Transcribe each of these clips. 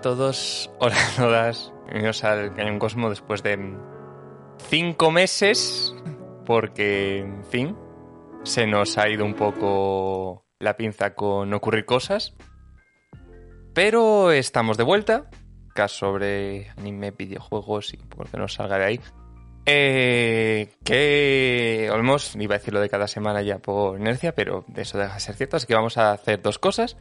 todos, hola a todas, bienvenidos al Cañón Cosmo después de cinco meses, porque, en fin, se nos ha ido un poco la pinza con ocurrir cosas, pero estamos de vuelta, caso sobre anime, videojuegos y por que nos salga de ahí. Eh, que olmos, iba a decir lo de cada semana ya por inercia, pero eso deja de ser cierto, así que vamos a hacer dos cosas.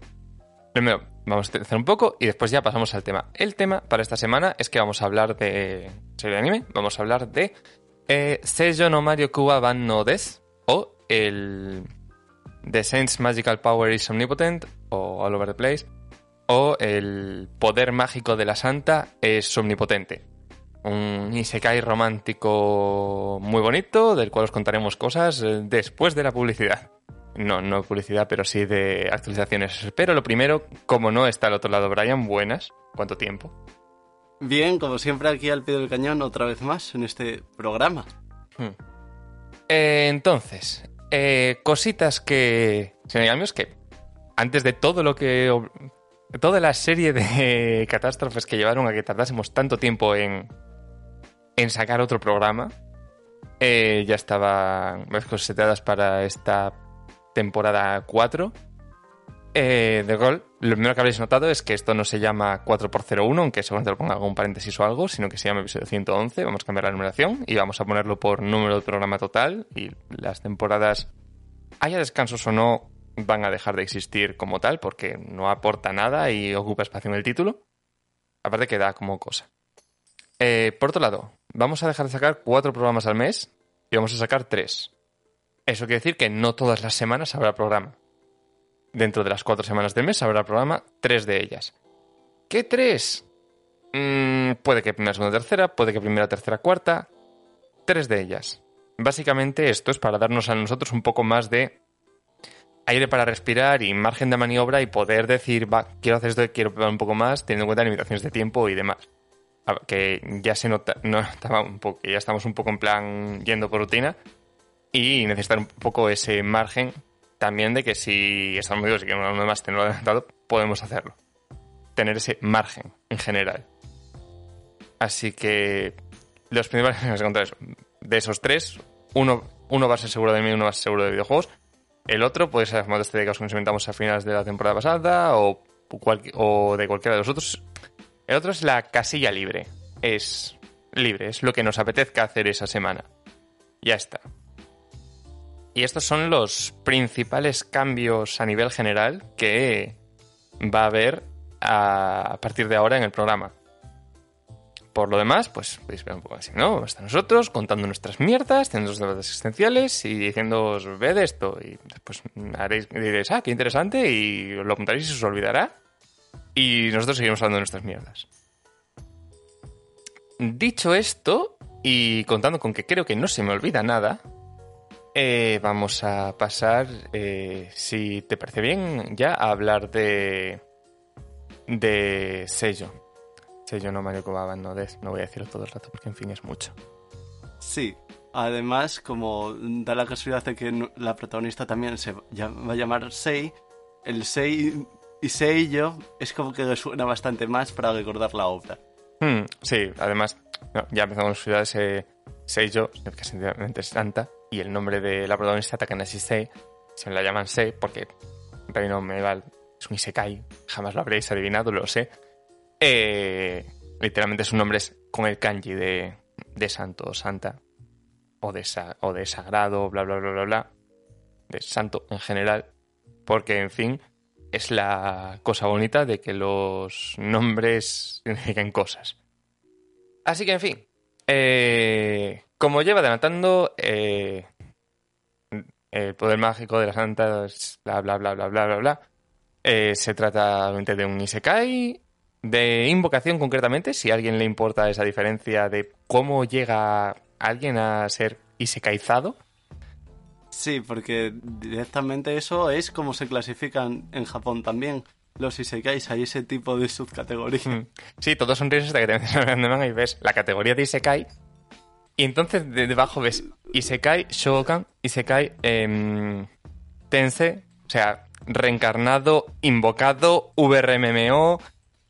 Primero, vamos a hacer un poco y después ya pasamos al tema. El tema para esta semana es que vamos a hablar de serie de anime, vamos a hablar de eh, no Mario Kuwa Ban no Des o el The Saints Magical Power is Omnipotent o All Over the Place o el poder mágico de la santa es omnipotente. Un isekai romántico muy bonito del cual os contaremos cosas eh, después de la publicidad. No, no publicidad, pero sí de actualizaciones. Pero lo primero, como no está al otro lado Brian, buenas. ¿Cuánto tiempo? Bien, como siempre aquí al pie del cañón, otra vez más en este programa. Hmm. Eh, entonces, eh, cositas que... Señor amigos, que antes de todo lo que... Toda la serie de catástrofes que llevaron a que tardásemos tanto tiempo en, en sacar otro programa, eh, ya estaban cosetadas para esta temporada 4 eh, de Gol. Lo primero que habréis notado es que esto no se llama 4x01, aunque seguramente lo ponga algún paréntesis o algo, sino que se llama episodio 111. Vamos a cambiar la numeración y vamos a ponerlo por número de programa total. Y las temporadas, haya descansos o no, van a dejar de existir como tal, porque no aporta nada y ocupa espacio en el título. Aparte que da como cosa. Eh, por otro lado, vamos a dejar de sacar cuatro programas al mes y vamos a sacar tres. Eso quiere decir que no todas las semanas habrá programa. Dentro de las cuatro semanas del mes habrá programa, tres de ellas. ¿Qué tres? Mm, puede que primera, segunda, tercera, puede que primera, tercera, cuarta. Tres de ellas. Básicamente esto es para darnos a nosotros un poco más de aire para respirar y margen de maniobra y poder decir, va, quiero hacer esto, quiero probar un poco más, teniendo en cuenta limitaciones de tiempo y demás. Que ya se nota, ya estamos un poco en plan yendo por rutina y necesitar un poco ese margen también de que si estamos amigos y que uno más tenerlo adelantado, podemos hacerlo. Tener ese margen en general. Así que los principales de esos tres, uno, uno va a ser seguro de mí, uno va a ser seguro de videojuegos. El otro puede ser las modas estéticas que nos inventamos a finales de la temporada pasada o, o de cualquiera de los otros. El otro es la casilla libre. Es libre, es lo que nos apetezca hacer esa semana. Ya está. Y estos son los principales cambios a nivel general que va a haber a partir de ahora en el programa. Por lo demás, pues podéis ver un poco así, ¿no? Hasta nosotros contando nuestras mierdas, teniendo los debates existenciales y diciendo, ve de esto. Y después haréis, diréis, ah, qué interesante, y lo apuntaréis y se os olvidará. Y nosotros seguimos hablando de nuestras mierdas. Dicho esto, y contando con que creo que no se me olvida nada, eh, vamos a pasar, eh, si te parece bien, ya a hablar de. de Sello. Sello no Mario Kobaba, no, no voy a decirlo todo el rato porque, en fin, es mucho. Sí, además, como da la casualidad de que la protagonista también se va a llamar Sei, el Sei y Seiyo es como que suena bastante más para recordar la obra. Hmm, sí, además, ya empezamos a ese Seiyo, que sencillamente es santa, y el nombre de la protagonista, Takanashi Sei, se la llaman Sei porque reino medieval es un Isekai, jamás lo habréis adivinado, lo sé. Eh, literalmente su nombre es con el kanji de, de santo o santa, o de, o de sagrado, bla, bla, bla, bla, bla, de santo en general, porque, en fin, es la cosa bonita de que los nombres significan cosas. Así que, en fin, eh, como lleva adelantando, eh, el poder mágico de las santas, bla, bla, bla, bla, bla, bla, bla, eh, se trata de un Isekai, de invocación concretamente, si a alguien le importa esa diferencia de cómo llega alguien a ser Isekaizado. Sí, porque directamente eso es como se clasifican en Japón también. Los Isekais, hay ese tipo de subcategoría. Mm. Sí, todos son risas hasta que te metes el manga y ves la categoría de Isekai. Y entonces de- debajo ves Isekai, Shokan, Isekai, em, Tense, o sea, reencarnado, invocado, VRMMO,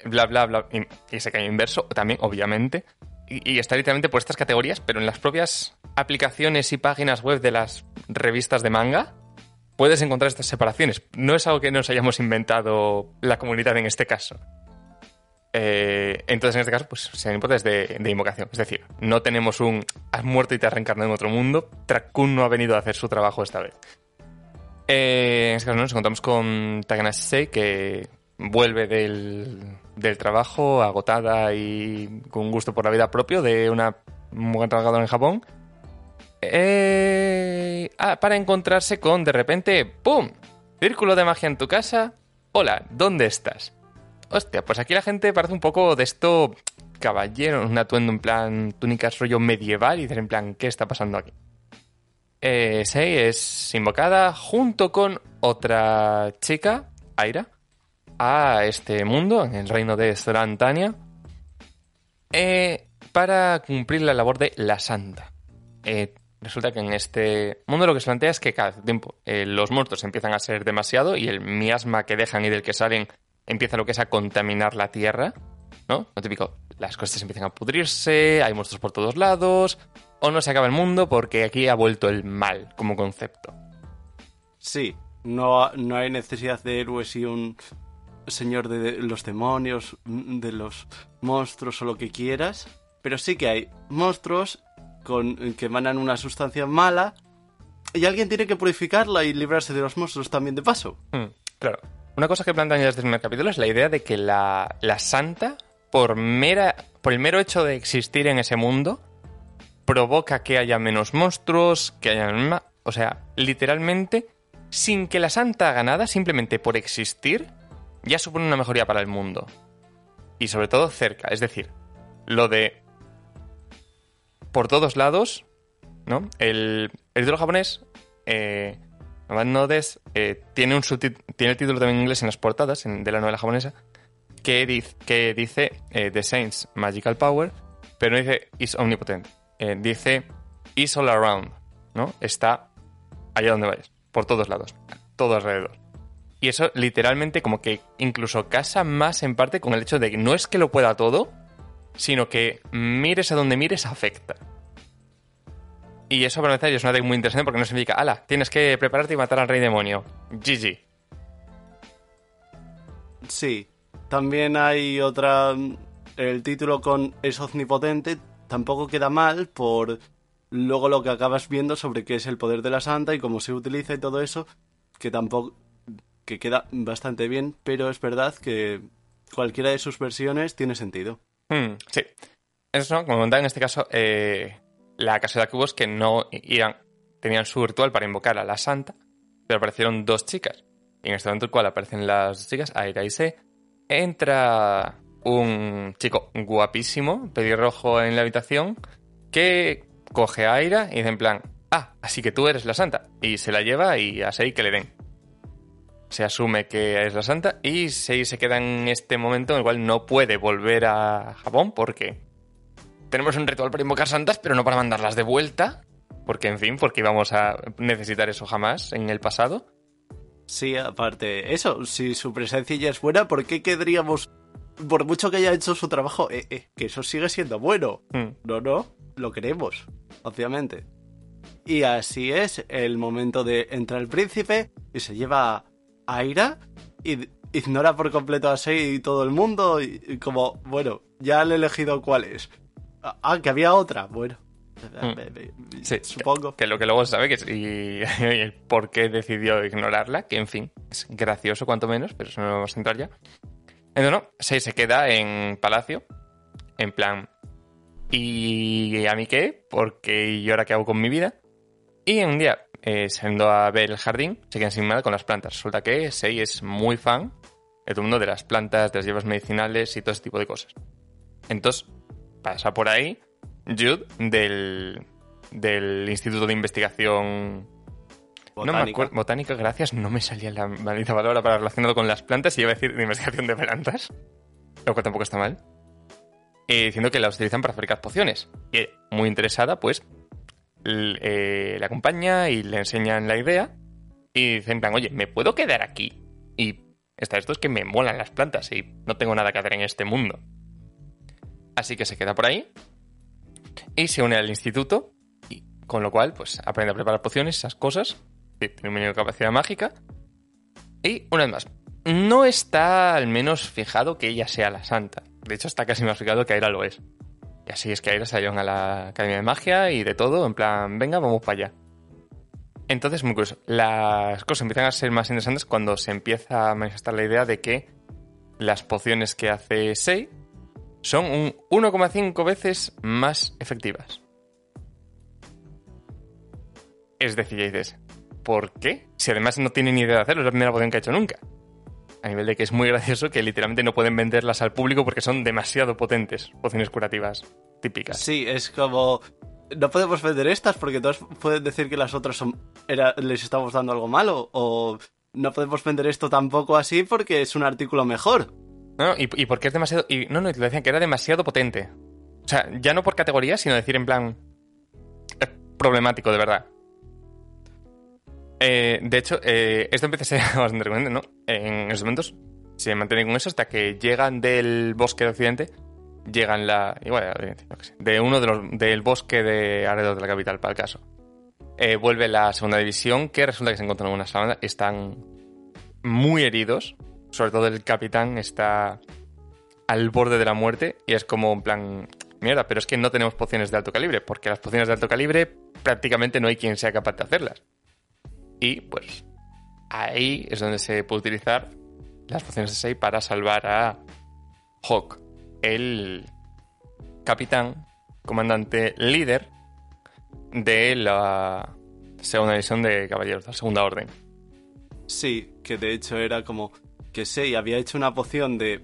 bla, bla, bla. Isekai inverso también, obviamente. Y, y está literalmente por estas categorías, pero en las propias aplicaciones y páginas web de las revistas de manga puedes encontrar estas separaciones. No es algo que nos hayamos inventado la comunidad en este caso. Eh, entonces, en este caso, pues se importa es de, de invocación. Es decir, no tenemos un has muerto y te has reencarnado en otro mundo. Trakun no ha venido a hacer su trabajo esta vez. Eh, en este caso, ¿no? nos encontramos con Takanashi Sei, que vuelve del, del trabajo agotada y con gusto por la vida propio de una mujer trabajadora en Japón. Eh, ah, para encontrarse con, de repente, ¡pum! Círculo de magia en tu casa. Hola, ¿dónde estás? Hostia, pues aquí la gente parece un poco de esto caballero, un atuendo en plan túnicas rollo medieval y dices en plan, ¿qué está pasando aquí? Eh, Sei es invocada junto con otra chica, Aira, a este mundo, en el reino de Zorantania, eh, para cumplir la labor de la Santa. Eh, resulta que en este mundo lo que se plantea es que cada tiempo los monstruos empiezan a ser demasiado y el miasma que dejan y del que salen empieza lo que es a contaminar la tierra, ¿no? Lo típico, las cosas empiezan a pudrirse, hay monstruos por todos lados, o no se acaba el mundo porque aquí ha vuelto el mal como concepto. Sí, no, no hay necesidad de héroes y un señor de los demonios, de los monstruos o lo que quieras, pero sí que hay monstruos con, que emanan una sustancia mala y alguien tiene que purificarla y librarse de los monstruos también de paso. Hmm, claro. Una cosa que plantean desde el primer capítulo es la idea de que la, la santa, por, mera, por el mero hecho de existir en ese mundo, provoca que haya menos monstruos, que haya. O sea, literalmente, sin que la santa haga nada, simplemente por existir, ya supone una mejoría para el mundo. Y sobre todo cerca. Es decir, lo de... Por todos lados, ¿no? El, el título japonés... Eh, Nodes eh, tiene, un tiene el título también en inglés en las portadas de la novela japonesa que dice eh, The Saints Magical Power, pero no dice Is Omnipotent. Eh, dice Is All Around, ¿no? Está allá donde vayas, por todos lados, todo alrededor. Y eso literalmente como que incluso casa más en parte con el hecho de que no es que lo pueda todo, sino que mires a donde mires afecta. Y eso para empezar es una tech muy interesante porque no significa, ala, tienes que prepararte y matar al rey demonio. GG. Sí, también hay otra... El título con es omnipotente tampoco queda mal por luego lo que acabas viendo sobre qué es el poder de la santa y cómo se utiliza y todo eso, que tampoco... que queda bastante bien, pero es verdad que cualquiera de sus versiones tiene sentido. Hmm, sí. Eso, como comentaba en este caso, eh, la casualidad que hubo es que no iban, tenían su ritual para invocar a la santa, pero aparecieron dos chicas. Y en este momento el cual aparecen las dos chicas, Aira y Se, entra un chico guapísimo, pelirrojo en la habitación, que coge a Aira y dice en plan, ah, así que tú eres la santa. Y se la lleva y a Sei que le den. Se asume que es la santa y Sei se queda en este momento en el cual no puede volver a Japón porque tenemos un ritual para invocar santas, pero no para mandarlas de vuelta. Porque, en fin, porque íbamos a necesitar eso jamás en el pasado. Sí, aparte, eso, si su presencia ya es buena, ¿por qué querríamos, por mucho que haya hecho su trabajo, eh, eh, que eso sigue siendo bueno? Hmm. No, no, lo queremos, obviamente. Y así es el momento de entrar el príncipe y se lleva a Aira y ignora por completo a Sei y todo el mundo y, y como, bueno, ya le he elegido cuál es. Ah, que había otra, bueno. Mm. Sí, Supongo. Que, que lo que luego se sabe que es y, y el por qué decidió ignorarla, que en fin, es gracioso cuanto menos, pero eso no lo vamos a entrar ya. Entonces, no, Sei se queda en Palacio, en plan, ¿y a mí qué? Porque ¿y ahora qué hago con mi vida? Y un día, eh, saliendo a ver el jardín, se quedan sin nada con las plantas. Resulta que Sei es muy fan de todo el mundo de las plantas, de las hierbas medicinales y todo ese tipo de cosas. Entonces, pasa por ahí Jude del, del Instituto de Investigación no me Botánica. acuerdo. Botánica, gracias. No me salía la maldita palabra para relacionado con las plantas y iba a decir de investigación de plantas. Lo cual tampoco está mal. Eh, diciendo que las utilizan para fabricar pociones. Y ella, muy interesada, pues eh, la acompaña y le enseñan la idea. Y dicen, en plan, oye, ¿me puedo quedar aquí? Y está esto es que me molan las plantas y no tengo nada que hacer en este mundo. Así que se queda por ahí y se une al instituto. Y, con lo cual, pues aprende a preparar pociones, esas cosas. Tiene un mínimo de capacidad mágica. Y, una vez más, no está al menos fijado que ella sea la santa. De hecho, está casi más fijado que Aira lo es. Y así es que Aira se la llevan a la Academia de Magia y de todo, en plan, venga, vamos para allá. Entonces, muy curioso. Las cosas empiezan a ser más interesantes cuando se empieza a manifestar la idea de que las pociones que hace Sei son un 1,5 veces más efectivas. Es decir, ya dices, ¿por qué? Si además no tiene ni idea de hacerlo, es la primera poción que ha hecho nunca. A nivel de que es muy gracioso que literalmente no pueden venderlas al público porque son demasiado potentes, pociones curativas típicas. Sí, es como. No podemos vender estas porque todos pueden decir que las otras son, les estamos dando algo malo. O no podemos vender esto tampoco así porque es un artículo mejor. Y, porque es demasiado. Y, no, no, te lo decían que era demasiado potente. O sea, ya no por categoría, sino decir en plan. Es problemático, de verdad. Eh, de hecho, eh, esto empieza a ser bastante recurrente, ¿no? En esos momentos se mantienen con eso hasta que llegan del bosque de Occidente. Llegan la. Igual, de uno de los, del bosque de alrededor de la capital, para el caso. Eh, vuelve la segunda división, que resulta que se encuentran en una sabana. Están muy heridos. Sobre todo el capitán está al borde de la muerte y es como en plan, mierda, pero es que no tenemos pociones de alto calibre, porque las pociones de alto calibre prácticamente no hay quien sea capaz de hacerlas. Y pues ahí es donde se puede utilizar las pociones de Sei para salvar a Hawk, el capitán, comandante, líder de la segunda división de caballeros, la segunda orden. Sí, que de hecho era como que Sei había hecho una poción de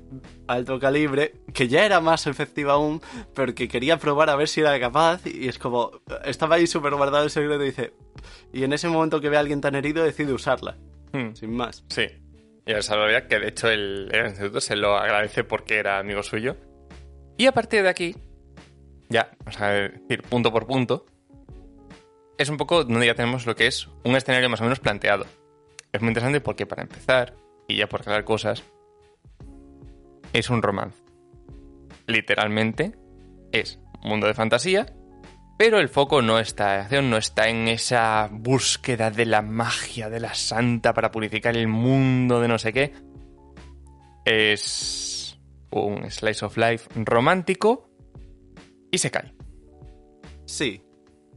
alto calibre que ya era más efectiva aún, pero que quería probar a ver si era capaz y es como estaba ahí súper guardado el secreto y dice y en ese momento que ve a alguien tan herido decide usarla, Hmm. sin más. Sí. Y a sabía que de hecho el, el instituto se lo agradece porque era amigo suyo. Y a partir de aquí, ya, vamos a decir punto por punto, es un poco donde ya tenemos lo que es un escenario más o menos planteado. Es muy interesante porque para empezar, y ya por aclarar cosas, es un romance. Literalmente es un mundo de fantasía, pero el foco no está en acción, no está en esa búsqueda de la magia de la santa para purificar el mundo de no sé qué. Es un slice of life romántico y se cae. Sí.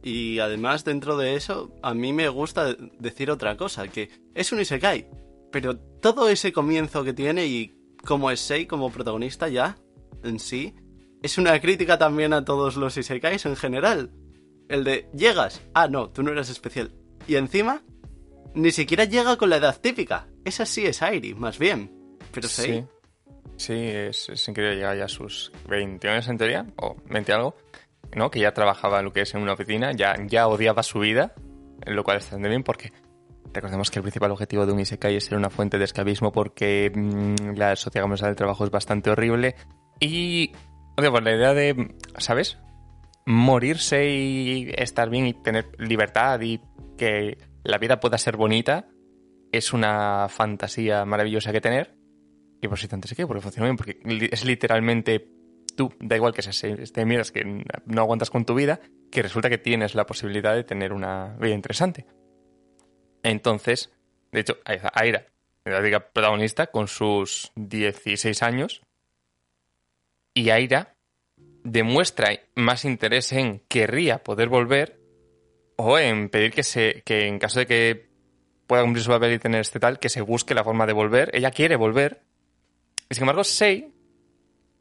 Y además dentro de eso, a mí me gusta decir otra cosa, que es un Isekai, pero todo ese comienzo que tiene y como es Sei como protagonista ya, en sí, es una crítica también a todos los Isekais en general. El de, llegas, ah no, tú no eras especial. Y encima, ni siquiera llega con la edad típica. Esa sí es Airi, más bien. Pero Sei, Sí, sí es, es increíble llegar ya a sus 20 años en teoría, o 20 algo, ¿no? Que ya trabajaba lo que es en una oficina, ya, ya odiaba su vida, lo cual está bastante bien porque recordemos que el principal objetivo de un Isekai es ser una fuente de esclavismo porque mm, la sociedad comercial del trabajo es bastante horrible y, oye, pues la idea de, ¿sabes? Morirse y estar bien y tener libertad y que la vida pueda ser bonita es una fantasía maravillosa que tener y por si tanto sé que porque funciona bien, porque es literalmente tú, da igual que seas este miras que no aguantas con tu vida, que resulta que tienes la posibilidad de tener una vida interesante. Entonces, de hecho, Aira, la protagonista, con sus 16 años, y Aira demuestra más interés en querría poder volver o en pedir que se que en caso de que pueda cumplir su papel y tener este tal, que se busque la forma de volver. Ella quiere volver. Y sin embargo, Sei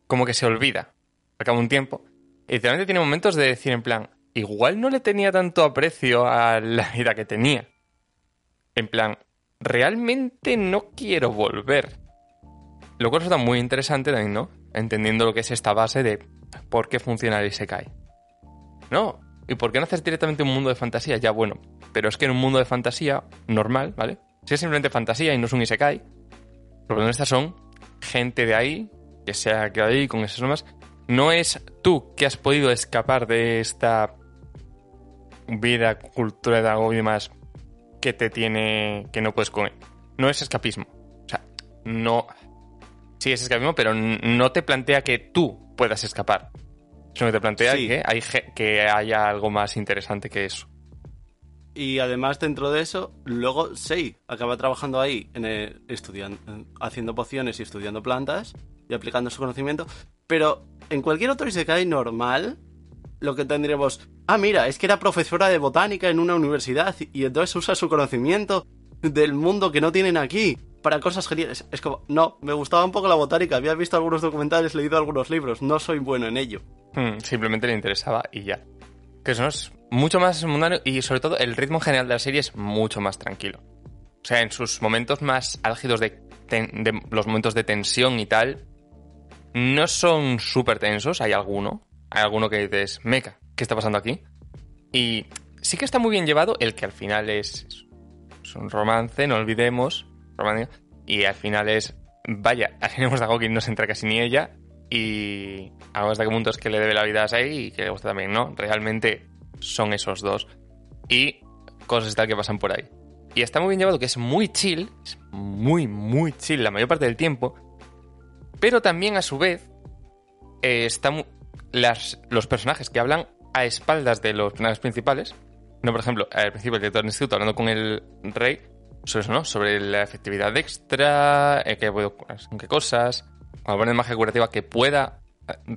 como que se olvida. Al cabo de un tiempo. Y literalmente tiene momentos de decir en plan, igual no le tenía tanto aprecio a la vida que tenía. En plan, realmente no quiero volver. Lo cual resulta muy interesante también, ¿no? Entendiendo lo que es esta base de por qué funciona el Isekai. No, ¿y por qué no haces directamente un mundo de fantasía? Ya bueno, pero es que en un mundo de fantasía normal, ¿vale? Si es simplemente fantasía y no es un Isekai, porque estas son gente de ahí, que se ha quedado ahí con esas normas, no es tú que has podido escapar de esta vida, cultura de algo y demás que te tiene, que no puedes comer. No es escapismo. O sea, no... Sí es escapismo, pero no te plantea que tú puedas escapar. Sino que te plantea que, hay, que haya algo más interesante que eso. Y además, dentro de eso, luego Sei acaba trabajando ahí, en el, estudiando, haciendo pociones y estudiando plantas y aplicando su conocimiento. Pero en cualquier otro Isekai normal, lo que tendríamos. Ah, mira, es que era profesora de botánica en una universidad y entonces usa su conocimiento del mundo que no tienen aquí para cosas geniales. Es como, no, me gustaba un poco la botánica, había visto algunos documentales, leído algunos libros, no soy bueno en ello. Hmm, simplemente le interesaba y ya. Que eso es mucho más mundano y sobre todo el ritmo general de la serie es mucho más tranquilo. O sea, en sus momentos más álgidos de, los momentos de tensión y tal, no son súper tensos, hay alguno. Hay alguno que dices, meca, ¿qué está pasando aquí? Y sí que está muy bien llevado el que al final es, es un romance, no olvidemos, y al final es, vaya, tenemos a que no se entra casi ni ella, y hasta qué punto es que le debe la vida a Sei y que le gusta también, ¿no? Realmente son esos dos. Y cosas tal que pasan por ahí. Y está muy bien llevado, que es muy chill, es muy, muy chill la mayor parte del tiempo, pero también a su vez eh, están las, los personajes que hablan a espaldas de los personajes principales. No, por ejemplo, al principio el director del instituto hablando con el rey sobre eso, ¿no? Sobre la efectividad extra, eh, qué, qué cosas, ponen magia curativa que pueda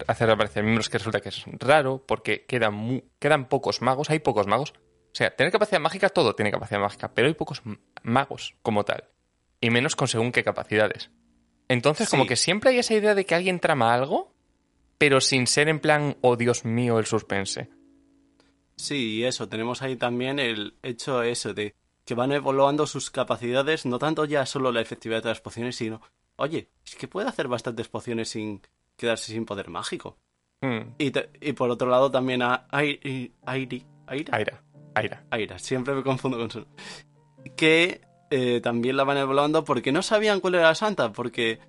hacer aparecer miembros que resulta que es raro porque quedan, quedan pocos magos, hay pocos magos. O sea, tener capacidad mágica, todo tiene capacidad mágica, pero hay pocos magos como tal. Y menos con según qué capacidades. Entonces, como que siempre hay esa idea de que alguien trama algo, pero sin ser en plan, oh Dios mío, el suspense. Sí, y eso, tenemos ahí también el hecho eso de que van evaluando sus capacidades, no tanto ya solo la efectividad de las pociones, sino, oye, es que puede hacer bastantes pociones sin quedarse sin poder mágico. Hmm. Y, y, por otro lado también a Airi, Airi, Aira. Aira. Aira. Siempre me confundo con su... Que eh, también la van evaluando porque no sabían cuál era la santa, porque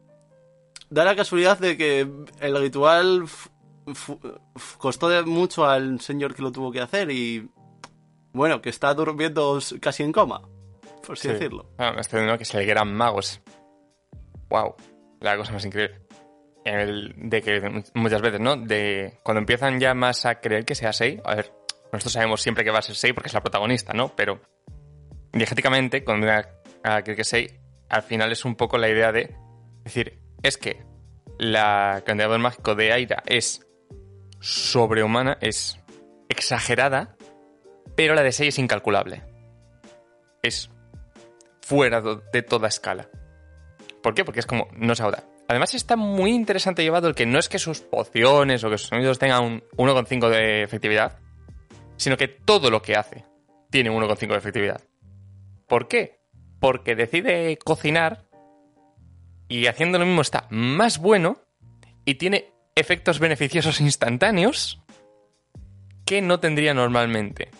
da la casualidad de que el ritual costó mucho al señor que lo tuvo que hacer y bueno, que está durmiendo casi en coma, por así decirlo. Ah, este que se le quedan magos. Wow, la cosa más increíble de que muchas veces, ¿no? De cuando empiezan ya más a creer que sea Sei, a ver, nosotros sabemos siempre que va a ser Sei porque es la protagonista, ¿no? Pero diegéticamente, cuando viene a, creer que Sei, al final es un poco la idea de decir, es que la cantidad mágico de Aira es sobrehumana, es exagerada, pero la de Sei es incalculable. Es fuera de toda escala. ¿Por qué? Porque es como, no se ahora. Además está muy interesante llevado el que no es que sus pociones o que sus sonidos tengan un 1,5 de efectividad, sino que todo lo que hace tiene un 1,5 de efectividad. ¿Por qué? Porque decide cocinar y haciendo lo mismo está más bueno y tiene efectos beneficiosos instantáneos que no tendría normalmente.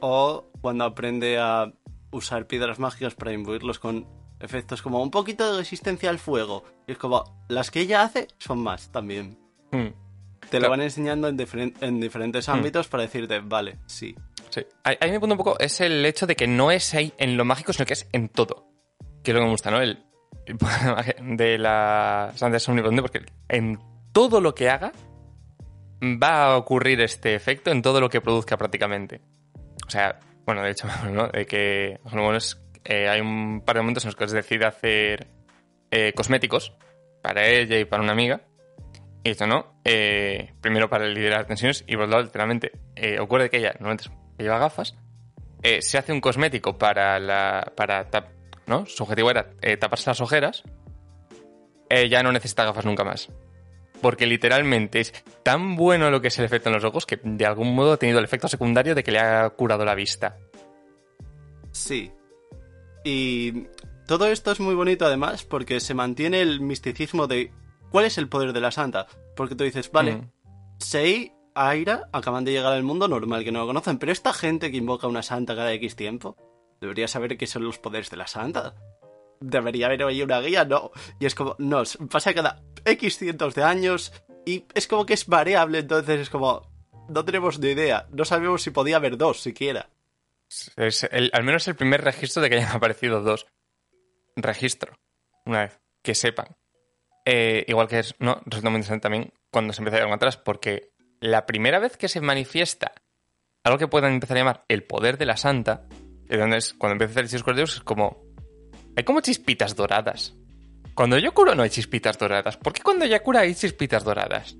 O cuando aprende a usar piedras mágicas para imbuirlos con efectos como un poquito de resistencia al fuego. Y es como, las que ella hace son más también. Hmm. Te lo van enseñando en, en diferentes hmm. ámbitos para decirte, vale, sí. Sí. A, mí me punto un poco es el hecho de que no es ahí en lo mágico, sino que es en todo. Que es lo que me gusta, ¿no? El, de la Santa Omnipotente, porque en todo lo que haga va a ocurrir este efecto, en todo lo que produzca prácticamente. O sea, bueno, de hecho. De que eh, hay un par de momentos en los que se decide hacer eh, cosméticos para ella y para una amiga. Y esto no. Eh, primero para liderar tensiones y por otro lado, literalmente, ocurre que ella normalmente lleva gafas. se hace un cosmético para la. para ¿no? Su objetivo era eh, taparse las ojeras. eh, ya no necesita gafas nunca más. Porque literalmente es tan bueno lo que es el efecto en los ojos que de algún modo ha tenido el efecto secundario de que le ha curado la vista. Sí. Y todo esto es muy bonito además porque se mantiene el misticismo de cuál es el poder de la santa. Porque tú dices, vale, Mm. Sei, Aira acaban de llegar al mundo normal que no lo conocen, pero esta gente que invoca a una santa cada X tiempo debería saber qué son los poderes de la santa. Debería haber ahí una guía, no. Y es como, no, pasa cada X cientos de años y es como que es variable, entonces es como, no tenemos ni idea. No sabemos si podía haber dos siquiera. Es el- al menos el primer registro de que hayan aparecido dos. Registro. Una vez. Que sepan. Eh, igual que es, no, resulta muy interesante también cuando se empieza a ir atrás, porque la primera vez que se manifiesta algo que puedan empezar a llamar el poder de la santa, es donde es, cuando empieza a hacer Dios, es como. Hay como chispitas doradas. Cuando yo curo no hay chispitas doradas. ¿Por qué cuando ella cura hay chispitas doradas?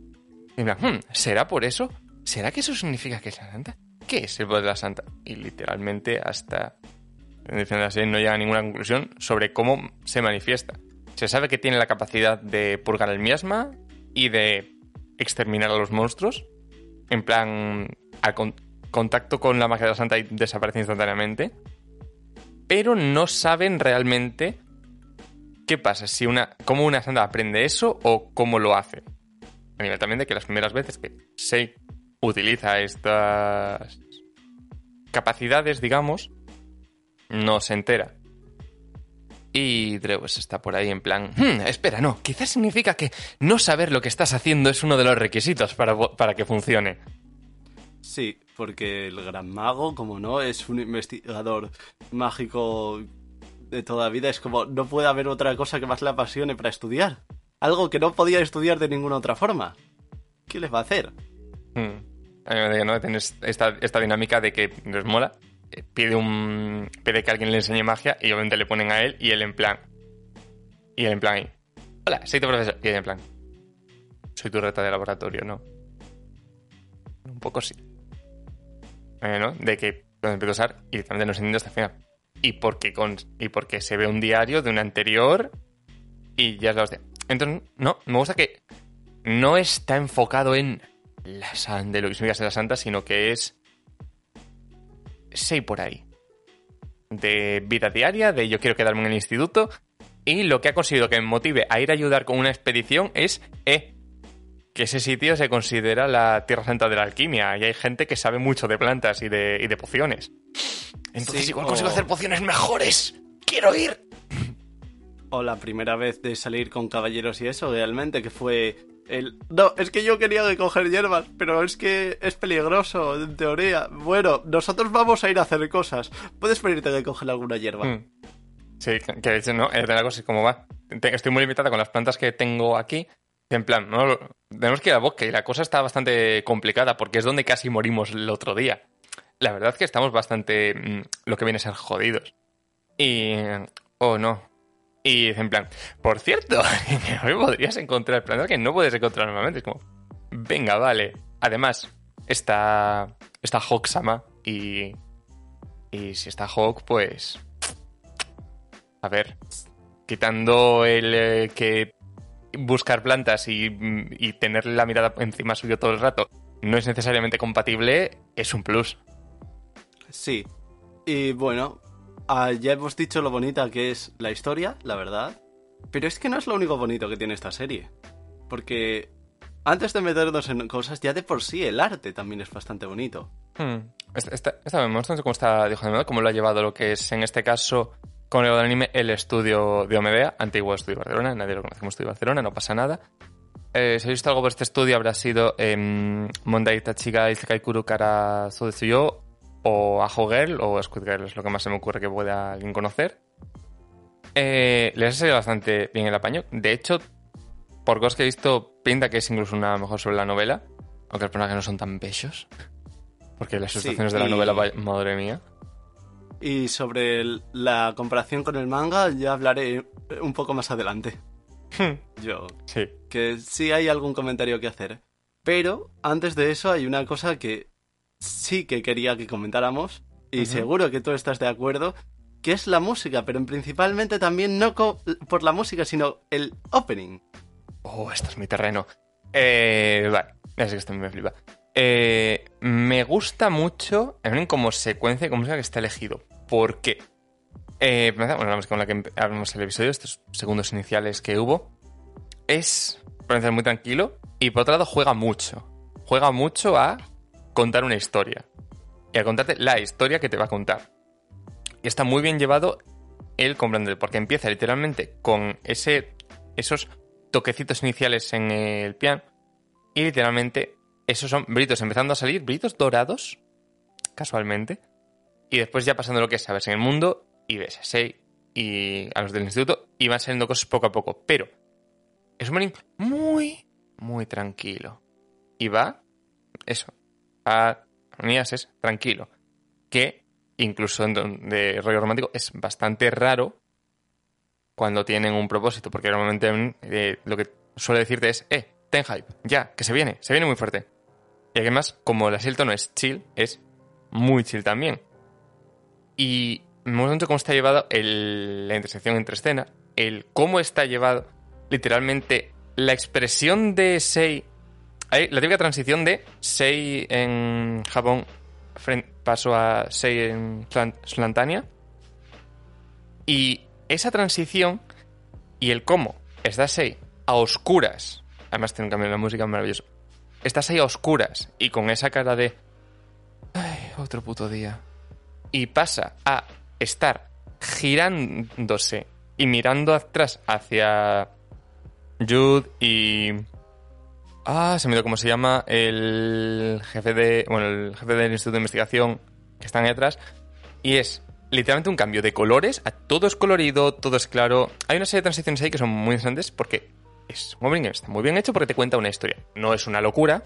Y plan, "Hmm, ¿será por eso? ¿Será que eso significa que es la santa? ¿Qué es el poder de la santa? Y literalmente hasta en el final de la serie no llega a ninguna conclusión sobre cómo se manifiesta. Se sabe que tiene la capacidad de purgar el miasma y de exterminar a los monstruos. En plan, contacto con la magia de la santa y desaparece instantáneamente. Pero no saben realmente qué pasa, si una, cómo una santa aprende eso o cómo lo hace. A nivel también de que las primeras veces que Sei utiliza estas capacidades, digamos, no se entera. Y Dreus está por ahí en plan, "Hmm, espera, no, quizás significa que no saber lo que estás haciendo es uno de los requisitos para, para que funcione. Sí, porque el gran mago, como no, es un investigador mágico de toda vida. Es como, no puede haber otra cosa que más le apasione para estudiar. Algo que no podía estudiar de ninguna otra forma. ¿Qué les va a hacer? Hmm. Que no tienes esta, esta dinámica de que les mola, eh, pide un pide que alguien le enseñe magia y obviamente le ponen a él y él en plan y él en plan hola, soy tu profesor y en plan soy tu reta de laboratorio, ¿no? Un poco sí. Eh. De que cuando empiezo a usar y directamente no se entiende hasta el final. Y porque, con, y porque se ve un diario de un anterior y ya es la hostia. Entonces, no, me gusta que no está enfocado en la san de lo que ser la santa, sino que es. Sei por ahí. De vida diaria, de yo quiero quedarme en el instituto. Y lo que ha conseguido que me motive a ir a ayudar con una expedición es. Eh, que ese sitio se considera la tierra santa de la alquimia. Y hay gente que sabe mucho de plantas y de, y de pociones. Entonces, Sí, igual o- consigo hacer pociones mejores. ¡Quiero ir! O la primera vez de salir con caballeros y eso, realmente, que fue el... No, es que yo quería recoger hierbas, pero es que es peligroso, en teoría. Bueno, nosotros vamos a ir a hacer cosas. Puedes venirte a recoger alguna hierba. Mm. Sí, que que de hecho no, es de la cosa es como va. Estoy muy limitada con las plantas que tengo aquí. En plan, no, tenemos que ir al bosque y la cosa está bastante complicada porque es donde casi morimos el otro día. La verdad es que estamos bastante mm, lo que viene a ser jodidos. Y... Oh, no. Y en plan, por cierto, hoy podrías encontrar plantas que no puedes encontrar normalmente. Es como, venga, vale. Además, está, está Hawk-sama y... Y si está Hawk, pues... A ver, quitando el eh, que buscar plantas y, y tener la mirada encima suyo todo el rato no es necesariamente compatible, es un plus. Sí. Y bueno, ya hemos dicho lo bonita que es la historia, la verdad. Pero es que no es lo único bonito que tiene esta serie. Porque antes de meternos en cosas, ya de por sí el arte también es bastante bonito. Hmm. Esta, esta, esta- me gusta cómo está cómo lo ha llevado lo que es en este caso con el anime el estudio de Omedea, antiguo estudio de Barcelona, nadie lo conoce como estudio de Barcelona, no pasa nada. Eh, si he visto algo por este estudio habrá sido eh, Mondai Tachiga Isekai Kuru Kara Sodetsuyo o Ajo Girl o Squid Girl es lo que más se me ocurre que pueda alguien conocer. Eh, les ha salido bastante bien el apaño. De hecho, por cosas que he visto, pinta que es incluso una mejor sobre la novela, aunque los personajes no son tan bellos. Porque las Sí, ilustraciones de la novela, madre mía. Y sobre el- la comparación con el manga ya hablaré un poco más adelante. Yo. Sí. Que sí hay algún comentario que hacer. Pero antes de eso hay una cosa que sí que quería que comentáramos. Y seguro que tú estás de acuerdo. Que es la música, pero principalmente también no por la música, sino el opening. Oh, esto es mi terreno. Eh, vale, sé que esto me flipa. Eh, me gusta mucho, como secuencia de música que está elegido. ¿Por qué? Eh, bueno, la música con la que abrimos el episodio, estos segundos iniciales que hubo, es, por muy tranquilo. Y por otro lado, juega mucho. Juega mucho a contar una historia. Y a contarte la historia que te va a contar. Y está muy bien llevado el comprender, porque empieza literalmente con ese, esos toquecitos iniciales en el piano y literalmente esos son brillitos empezando a salir, brillitos dorados, casualmente, y después ya pasando lo que es a verse en el mundo y Sei y a los del instituto y van saliendo cosas poco a poco, pero es un muy, muy tranquilo y va, eso, a es tranquilo, que incluso en de rollo romántico es bastante raro cuando tienen un propósito, porque normalmente eh, lo que suele decirte es, eh, ten hype, ya, que se viene, se viene muy fuerte. Y además, como la Silton no es chill, es muy chill también. Y me gusta cómo está llevado el- la intersección entre escena, el cómo está llevado literalmente la expresión de Sei, la típica transición de Sei en Japón, paso a Sei en Slan- Slantania, y esa transición y el cómo estás ahí a oscuras, además tiene un cambio en la música maravilloso, estás ahí a oscuras y con esa cara de, ay, otro puto día, y pasa a estar girándose y mirando atrás hacia Jude y... Ah, se me dio cómo se llama el jefe de... Bueno, el jefe del Instituto de Investigación que están ahí atrás. Y es literalmente un cambio de colores. A todo es colorido, todo es claro. Hay una serie de transiciones ahí que son muy interesantes porque es un opening está muy bien hecho porque te cuenta una historia. No es una locura,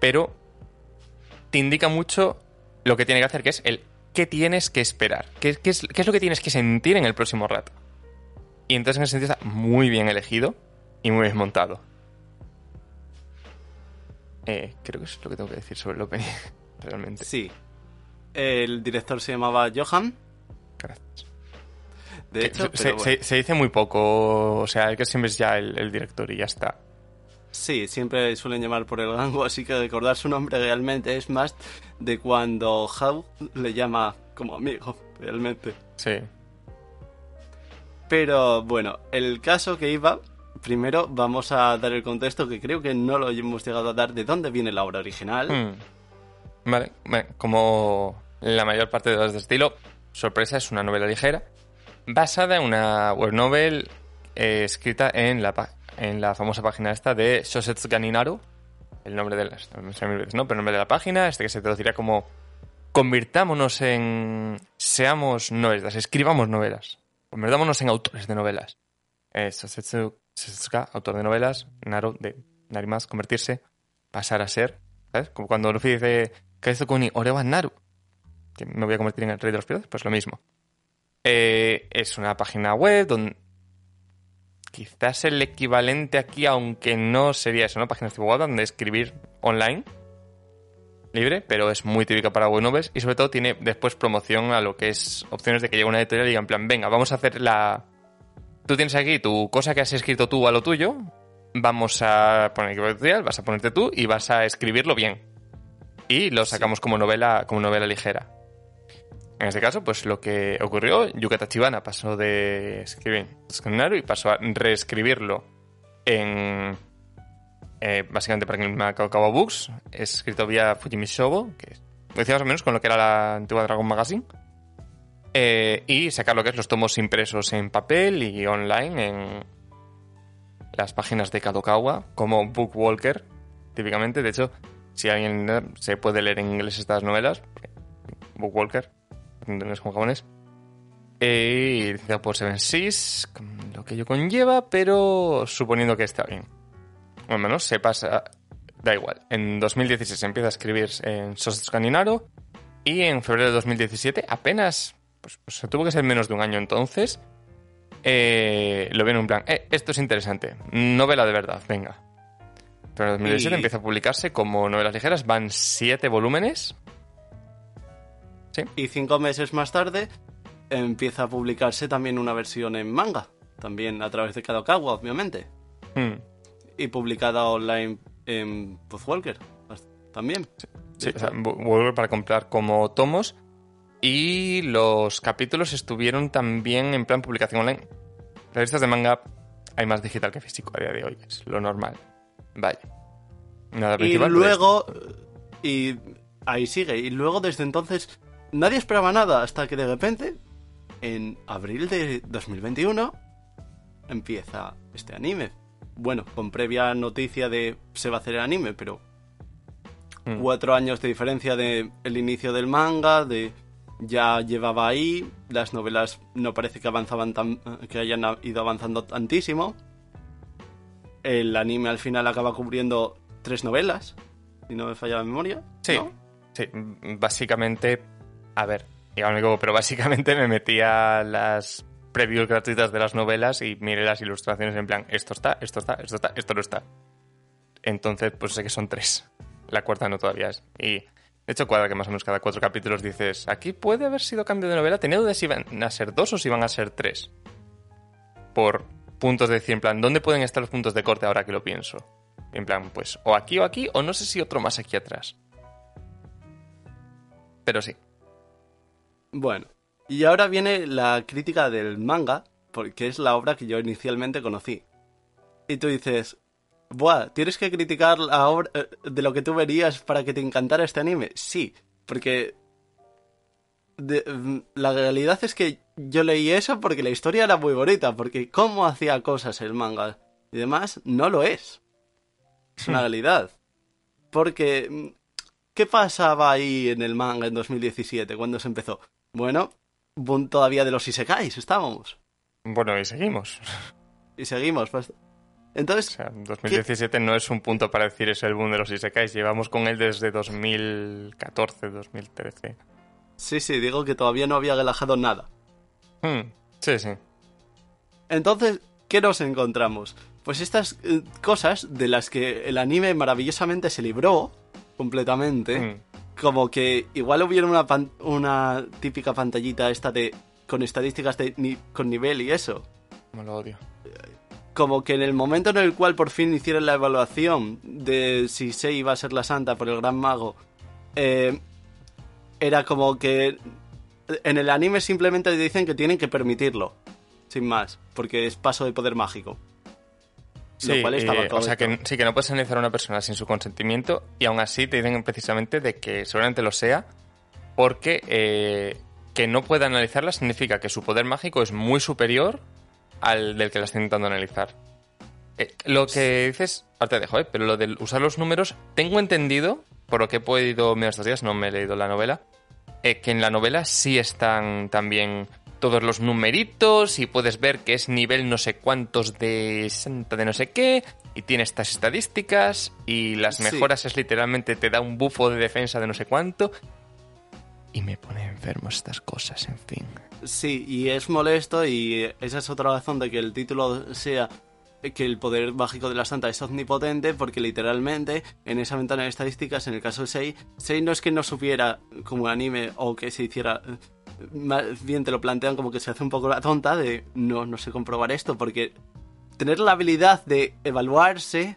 pero te indica mucho lo que tiene que hacer, que es el qué tienes que esperar, qué, qué es, qué es lo que tienes que sentir en el próximo rato. Y entonces en ese sentido está muy bien elegido y muy bien montado. Eh, creo que eso es lo que tengo que decir sobre el opening, realmente. Sí. El director se llamaba Johan. Gracias. De hecho, se, pero se- bueno. se dice muy poco, o sea, que siempre es ya el, el director y ya está. Sí, siempre suelen llamar por el rango, así que recordar su nombre realmente es más de cuando How le llama como amigo, realmente. Sí. Pero bueno, el caso que iba, primero vamos a dar el contexto que creo que no lo hemos llegado a dar de dónde viene la obra original. Hmm. Vale, bueno, como la mayor parte de las de estilo, Sorpresa es una novela ligera basada en una web novel eh, escrita en la, en la famosa página esta de Shosetsu Ganinaru. El nombre de las, no sé mil veces, ¿no? Pero el nombre de la página, este que se traduciría como convirtámonos en seamos novelas, escribamos novelas, convirtámonos en autores de novelas. Eh, Shosetsu Setsuka, autor de novelas, Naru de Narimas, convertirse, pasar a ser, ¿sabes? Como cuando Luffy dice Kaizoku ni ore wa Naru, que me voy a convertir en el rey de los piratas, pues lo mismo. Eh, es una página web donde quizás el equivalente aquí, aunque no sería eso, ¿no? Páginas tipo web donde escribir online libre, pero es muy típica para web novels y sobre todo tiene después promoción a lo que es opciones de que llegue una editorial y diga en plan, venga, vamos a hacer la... Tú tienes aquí tu cosa que has escrito tú a lo tuyo, vamos a poner editorial, vas a ponerte tú y vas a escribirlo bien. Y lo sacamos como novela, como novela ligera. En este caso, pues lo que ocurrió, Yuka Tachibana pasó de escribir y pasó a reescribirlo en. eh, básicamente para el Kawa Books, escrito vía Fujimi Shogo, que decía más o menos con lo que era la antigua Dragon Magazine. eh, y sacar lo que es los tomos impresos en papel y online en las páginas de Kadokawa, como Bookwalker, típicamente. De hecho, si alguien se puede leer en inglés estas novelas, Bookwalker, inglés como japonés. Eh, y licenciado por Seven Seas, con lo que ello conlleva, pero suponiendo que está bien. O al menos se pasa. Da igual. En 2016 empieza a escribir en Sosetsu Kaninaro. Y en febrero de 2017, apenas. Pues, pues tuvo que ser menos de un año entonces. eh, lo vieron en plan, eh, esto es interesante, novela de verdad, venga. Pero en 2017 Y- empieza a publicarse como novelas ligeras, van siete volúmenes. Sí, Y cinco meses más tarde empieza a publicarse también una versión en manga. También a través de Kadokawa, obviamente. Mm. Y publicada online en Puzzwalker. También. Sí, o sea, vuelve para comprar como tomos. Y los capítulos estuvieron también en plan publicación online. Revistas de manga hay más digital que físico a día de hoy, es lo normal. Vaya. Nada Y pero luego. Y ahí sigue. Y luego desde entonces. Nadie esperaba nada hasta que de repente. En abril de 2021. Empieza este anime. Bueno, con previa noticia de se va a hacer el anime, pero Mm. cuatro años de diferencia de el inicio del manga, de ya llevaba ahí, las novelas no parece que avanzaban tan, que hayan ido avanzando tantísimo. El anime al final acaba cubriendo tres novelas, si no me falla la memoria. Sí, ¿no? sí, básicamente, a ver, igual me equivoco, pero básicamente me metía las previews gratuitas de las novelas y miré las ilustraciones en plan, esto está, esto está, esto está, esto no está. Entonces, pues sé que son tres. La cuarta no todavía es. Y de hecho cuadra que más o menos cada cuatro capítulos dices, aquí puede haber sido cambio de novela. Tenía dudas si iban a ser dos o si iban a ser tres. Por puntos de decir, en plan, ¿dónde pueden estar los puntos de corte ahora que lo pienso? En plan, pues, o aquí o aquí, o no sé si otro más aquí atrás. Pero sí. Bueno, y ahora viene la crítica del manga, porque es la obra que yo inicialmente conocí. Y tú dices, Buah, ¿tienes que criticar la obra eh, de lo que tú verías para que te encantara este anime? Sí, porque de- mm, la realidad es que yo leí eso porque la historia era muy bonita, porque cómo hacía cosas el manga y demás no lo es. Es una realidad. Porque, mm, ¿qué pasaba ahí en el manga en 2017 cuando se empezó? Bueno, boom todavía de los isekais estábamos. Bueno, y seguimos. Y seguimos. pues. O Entonces, sea, 2017 no es un punto para decir es el boom de los Isekais. Llevamos con él desde 2014, 2013. sí, sí, digo que todavía no había relajado nada. Hmm, sí, sí. Entonces, ¿qué nos encontramos? Pues estas eh, cosas de las que el anime maravillosamente se libró completamente. Hmm. Como que igual hubiera una, pan- una típica pantallita esta de con estadísticas de ni- con nivel y eso. Como lo odio. Como que en el momento en el cual por fin hicieron la evaluación de si Sei iba a ser la santa por el gran mago, eh, era como que en el anime simplemente dicen que tienen que permitirlo, sin más, porque es paso de poder mágico. Sí, cual estaba eh, o sea que sí que no puedes analizar a una persona sin su consentimiento y aún así te dicen precisamente de que seguramente lo sea porque eh, que no pueda analizarla significa que su poder mágico es muy superior al del que la está intentando analizar. Eh, lo que dices, ahora te dejo, ¿eh? pero lo de usar los números, tengo entendido, por lo que he podido mirar estos días, no me he leído la novela, eh, que en la novela sí están también todos los numeritos y puedes ver que es nivel no sé cuántos de santa de no sé qué y tiene estas estadísticas y las Sí. mejoras es literalmente te da un bufo de defensa de no sé cuánto y me pone enfermo estas cosas, en fin. Sí, y es molesto y esa es otra razón de que el título sea que el poder mágico de la santa es omnipotente porque literalmente en esa ventana de estadísticas, en el caso de Sei, Sei no es que no supiera como anime o que se hiciera... Más bien te lo plantean como que se hace un poco la tonta de no, no sé comprobar esto porque tener la habilidad de evaluarse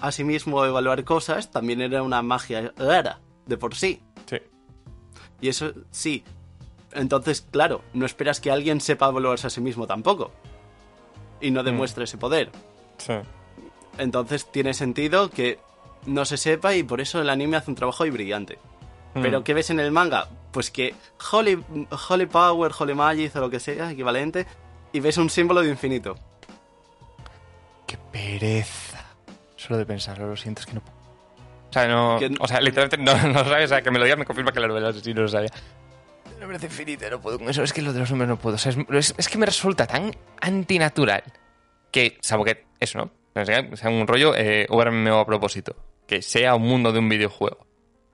a sí mismo, evaluar cosas, también era una magia rara de por sí. Sí. Y eso sí. Entonces, claro, no esperas que alguien sepa evaluarse a sí mismo tampoco. Y no demuestre ese poder. Sí. Entonces tiene sentido que no se sepa y por eso el anime hace un trabajo ahí brillante. Pero Mm. ¿qué ves en el manga? Pues que Holy, Holy Power, Holy Magic o lo que sea, equivalente, y ves un símbolo de infinito. Qué pereza. Solo de pensarlo, lo siento, es que no puedo. O sea, no. Que- O sea, literalmente no, no lo sabes, o sea, que me lo digas me confirma que la novela sí no lo sabía. No me parece infinita, no puedo con eso. Es que lo de los números no puedo. O sea, es, es- es que me resulta tan antinatural que, salvo que eso, ¿no? O sea, un rollo eh, a propósito. Que sea un mundo de un videojuego.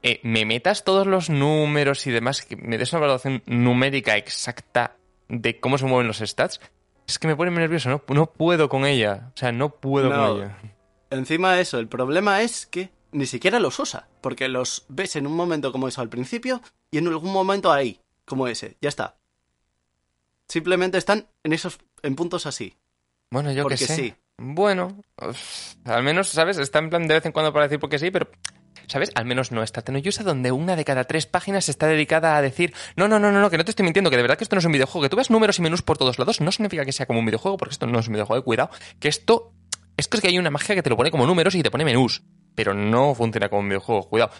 Eh, me metas todos los números y demás, que me des una evaluación numérica exacta de cómo se mueven los stats. Es que me pone muy nervioso, no, no puedo con ella. O sea, no puedo No. con ella. Encima de eso, el problema es que ni siquiera los usa, porque los ves en un momento como eso al principio y en algún momento ahí, como ese, ya está. Simplemente están en esos en puntos así. Bueno, yo Porque qué sé. sí. Bueno, uf, al menos, ¿sabes? Está en plan de vez en cuando para decir porque sí, pero, ¿sabes? Al menos no está Tenoyusa donde una de cada tres páginas está dedicada a decir no, no, no, no, no, que no te estoy mintiendo, que de verdad que esto no es un videojuego. Que tú ves números y menús por todos lados no significa que sea como un videojuego, porque esto no es un videojuego, eh, cuidado. Que esto, es que hay una magia que te lo pone como números y te pone menús, pero no funciona como un videojuego, cuidado.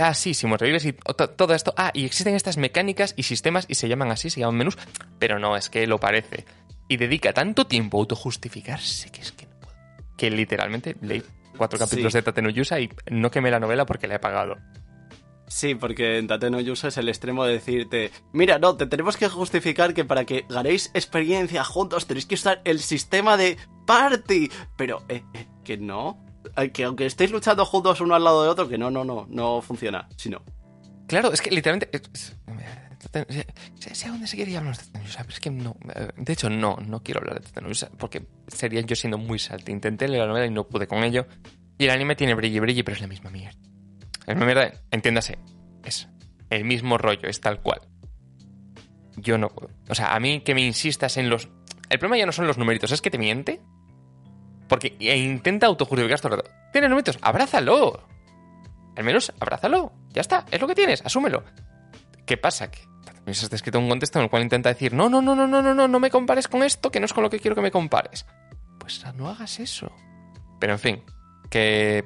Ah, sí, si revives y to- todo esto. Ah, y existen estas mecánicas y sistemas y se llaman así, se llaman menús, pero no, es que lo parece. Y dedica tanto tiempo a autojustificarse que es que no puedo. Que literalmente leí cuatro capítulos Sí. de Tatenuyusa y no quemé la novela porque la he pagado. Sí, porque en Tate no Yusa es el extremo de decirte, mira, no, te tenemos que justificar que para que ganéis experiencia juntos tenéis que usar el sistema de party. Pero, eh, eh, que no. Eh, Que aunque estéis luchando juntos uno al lado de otro, que no, no, no, no funciona. Si no. Claro, es que literalmente. es- Sé, a se quería hablar de pero es que no. eh, De hecho, no, no quiero hablar de Tatenuyusa porque sería yo siendo muy salto. Intenté leer la novela y no pude con ello. Y el anime tiene brilli brilli, pero es la misma mierda. La misma mierda, entiéndase. Es el mismo rollo, es tal cual. Yo no puedo. O sea, a mí que me insistas en los. El problema ya no son los numeritos, es que te miente. Porque e intenta autojustificar todo el rato. ¿Tienes numeritos? ¡Abrázalo! Al menos abrázalo. Ya está, es lo que tienes, asúmelo. ¿Qué pasa? Que también está escrito un contexto en el cual intenta decir, no, no, no, no, no, no, no, no me compares con esto, que no es con lo que quiero que me compares. Pues no hagas eso. Pero en fin, que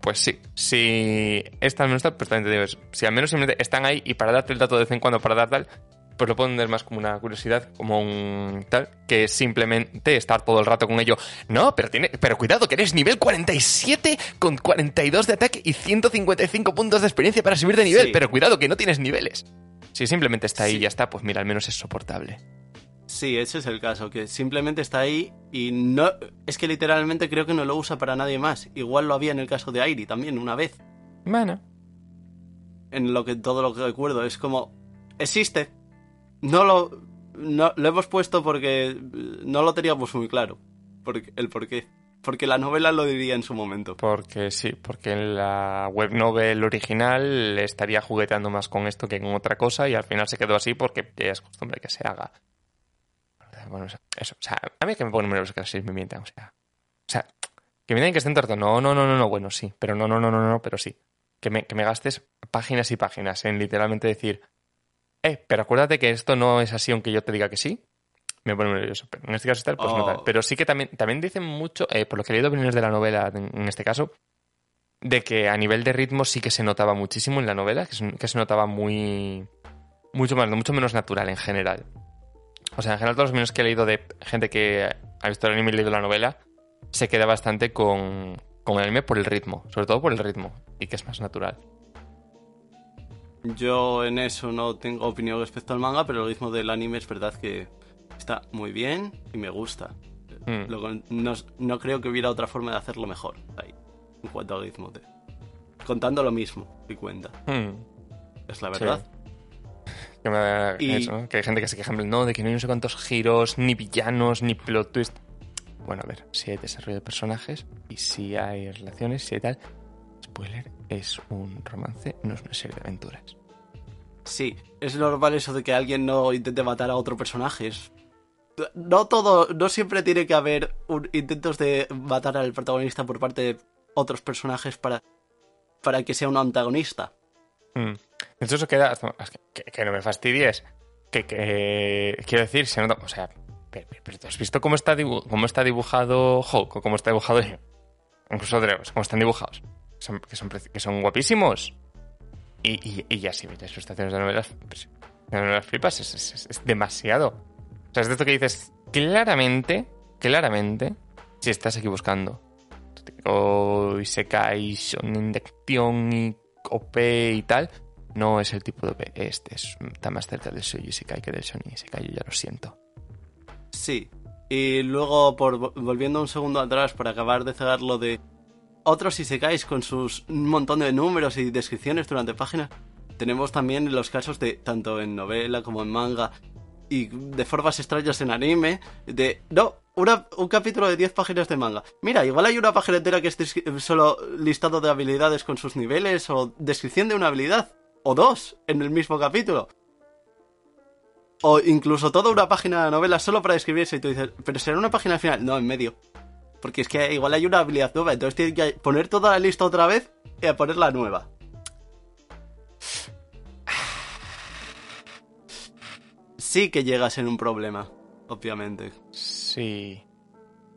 pues sí, si esta al menos está perfectamente digo, es- si al menos simplemente están ahí y para darte el dato de vez en cuando para dar tal, pues lo puedo entender más como una curiosidad, como un tal, que simplemente estar todo el rato con ello. No, pero tiene, pero cuidado, que eres nivel 47 con 42 de ataque y 155 puntos de experiencia para subir de nivel, Sí. pero cuidado que no tienes niveles. Si simplemente está ahí y Sí. ya está, pues mira, al menos es soportable. Sí, ese es el caso, que simplemente está ahí y no... Es que literalmente creo que no lo usa para nadie más. Igual lo había en el caso de Airi también, una vez. Bueno, En lo que todo lo que recuerdo es como... Existe. No lo... No, lo hemos puesto porque no lo teníamos muy claro. Porque, el por qué. Porque la novela lo diría en su momento. Porque sí, porque en la web novel original estaría jugueteando más con esto que con otra cosa y al final se quedó así porque es costumbre que se haga. Bueno, eso, o sea, a mí que me pone nervioso que así me mientan, o sea, o sea, que me digan que estén torto, no, no, no, no, no, bueno, sí, pero no, no, no, no, no, pero sí, que me, que me gastes páginas y páginas en literalmente decir, eh, pero acuérdate que esto no es así aunque yo te diga que sí, me pone nervioso, pero en este caso tal, pues no Oh. tal, pero sí que también, también dicen mucho, eh, por lo que he leído opiniones de la novela en, en este caso, de que a nivel de ritmo sí que se notaba muchísimo en la novela, que se, que se notaba muy, mucho más, mucho menos natural en general. O sea, en general todos los menos que he leído de gente que ha visto el anime y leído la novela, se queda bastante con, con el anime por el ritmo, sobre todo por el ritmo, y que es más natural. Yo en eso no tengo opinión respecto al manga, pero el ritmo del anime es verdad que está muy bien y me gusta. Mm. Luego, no, no creo que hubiera otra forma de hacerlo mejor ahí, en cuanto al ritmo. De, contando lo mismo y cuenta. Mm. Es la Sí. verdad. Que, me- Y- eso, que hay gente que se queja, no, de que no hay no sé cuántos giros, ni villanos, ni plot twist. Bueno, a ver, si hay desarrollo de personajes y si hay relaciones, si hay tal. Spoiler, es un romance, no es una serie de aventuras. Sí, es normal eso de que alguien no intente matar a otro personaje. es- No todo, no siempre tiene que haber un- intentos de matar al protagonista por parte de otros personajes para, para que sea un antagonista. Mm. Entonces eso queda... que, no me fastidies. Que, que quiero decir, se nota... O sea, pero, pero- pero ¿tú has visto cómo está, dibu- cómo está dibujado Hulk o cómo está dibujado incluso Dreos, cómo están dibujados? Que, son, que son guapísimos. Y, y, ya sí, las ilustraciones de novelas... pues, de novelas flipas es, es- es- demasiado. O sea, es de esto que dices claramente, claramente, si estás aquí buscando. O Isekai, Shonen de acción y OP y tal, no es el tipo de OP. Este es, está más cerca del Shoujo Isekai que del Shonen Isekai, yo ya lo siento. Sí. Y luego, por volviendo un segundo atrás para acabar de cegar lo de otros isekais con sus un montón de números y descripciones durante páginas, tenemos también los casos de tanto en novela como en manga y de formas extrañas en anime, de, no, un capítulo de 10 páginas de manga. Mira, igual hay una página entera que es solo listado de habilidades con sus niveles o descripción de una habilidad, o dos, en el mismo capítulo. O incluso toda una página de novela solo para describirse y tú dices, pero será una página al final. No, en medio. Porque es que igual hay una habilidad nueva, entonces tienen que poner toda la lista otra vez y a poner la nueva. Sí que llega a ser un problema, obviamente. Sí.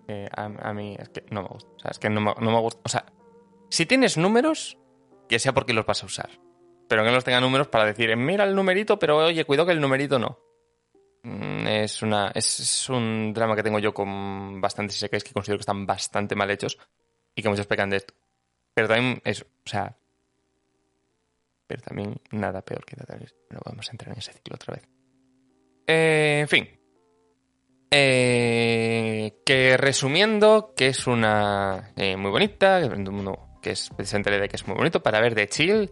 Eh, a, a mí es que no me gusta. O sea, es que no me, no me gusta. O sea, si tienes números, que sea porque los vas a usar. Pero que no los tenga números para decir, "Eh, mira el numerito, pero oye, cuidado que el numerito no. Mm, Es, una, es, un drama que tengo yo con bastantes isekais que considero que están bastante mal hechos y que muchos pecan de esto. Pero también es, o sea, pero también nada peor que Data East. No vamos a entrar en ese ciclo otra vez. Eh, en fin. Eh, que resumiendo, que es una eh, muy bonita, que, es precisamente la idea que es muy bonito para ver de chill.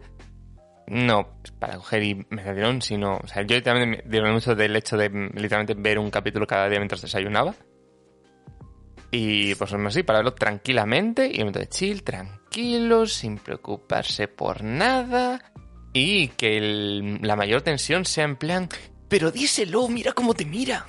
No para coger y me dieron, sino. O sea, yo literalmente me dieron mucho del hecho de literalmente ver un capítulo cada día mientras desayunaba. Y pues así, para verlo tranquilamente, y un momento de chill, tranquilo, sin preocuparse por nada. Y que la mayor tensión sea en plan, pero díselo, mira cómo te mira.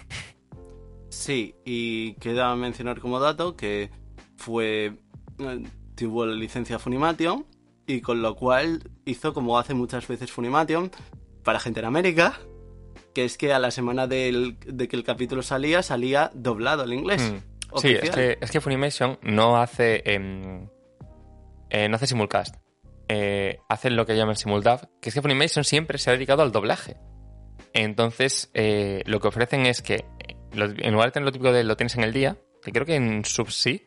Sí, y queda mencionar como dato que fue. eh, tuvo la licencia Funimation y con lo cual hizo como hace muchas veces Funimation para gente en América, que es que a la semana del- de que el capítulo salía, salía doblado el inglés. Mm. Sí, es que, es que Funimation no hace. em, eh, no hace simulcast. Eh, hace lo que llaman simuldub, que es que Funimation siempre se ha dedicado al doblaje. Entonces, eh, lo que ofrecen es que, lo- en lugar de tener lo típico de lo tienes en el día, que creo que en Sub sí,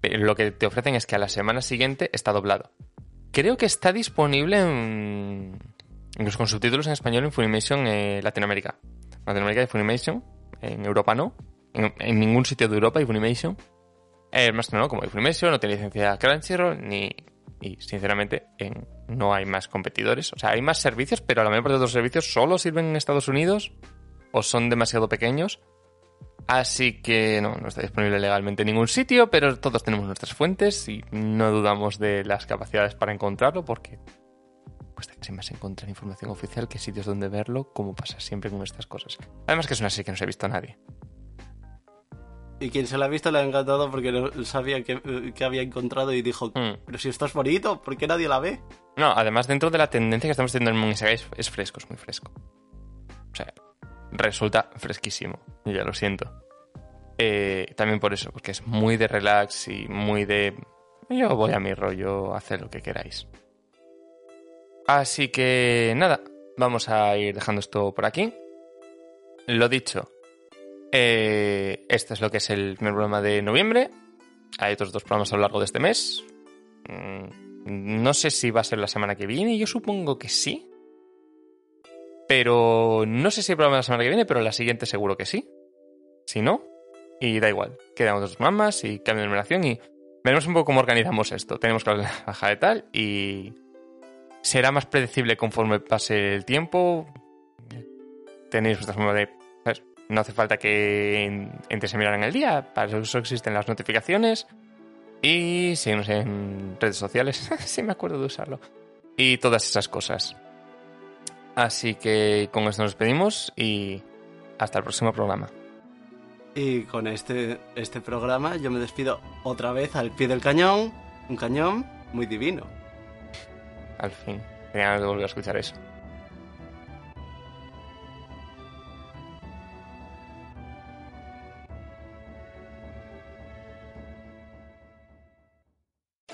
pero lo que te ofrecen es que a la semana siguiente está doblado. Creo que está disponible en, incluso con subtítulos en español en Funimation eh, Latinoamérica. Latinoamérica y Funimation, en Europa no. En, ningún sitio de Europa hay Funimation. Eh, más no, como hay Funimation, no tiene licencia Crunchyroll, ni. Y sinceramente, en- no hay más competidores. O sea, hay más servicios, pero la mayor parte de los servicios solo sirven en Estados Unidos o son demasiado pequeños. Así que no, no está disponible legalmente en ningún sitio, pero todos tenemos nuestras fuentes y no dudamos de las capacidades para encontrarlo porque cuesta casi más encontrar información oficial que sitios donde verlo, como pasa siempre con estas cosas. Además que es una serie que no se ha visto a nadie. Y quien se la ha visto le ha encantado porque no sabía que, que había encontrado y dijo, Hmm. pero si esto es bonito, ¿por qué nadie la ve? No, además dentro de la tendencia que estamos teniendo en Isekai es, es fresco, es muy fresco. O sea, resulta fresquísimo. Ya lo siento. Eh, también por eso, porque es muy de relax y muy de... Yo voy a mi rollo, hacer lo que queráis. Así que nada, vamos a ir dejando esto por aquí. Lo dicho, este es lo que es el primer programa de noviembre. Hay otros dos programas a lo largo de este mes. Mm, No sé si va a ser la semana que viene, yo supongo que sí. Pero no sé si hay programa la semana que viene, pero la siguiente seguro que sí. Si no, y da igual. Quedan otros programas y cambio de numeración y veremos un poco cómo organizamos esto. Tenemos que hablar de la baja de tal y será más predecible conforme pase el tiempo. Tenéis vuestra forma de... ¿sabes? No hace falta que entres a mirar en el día, para eso existen las notificaciones. Y síguenos en redes sociales, sí me acuerdo de usarlo. Y todas esas cosas. Así que con esto nos despedimos y hasta el próximo programa. Y con este, este programa yo me despido otra vez al pie del cañón, un cañón muy divino. Al fin. Tenía de volver a escuchar eso.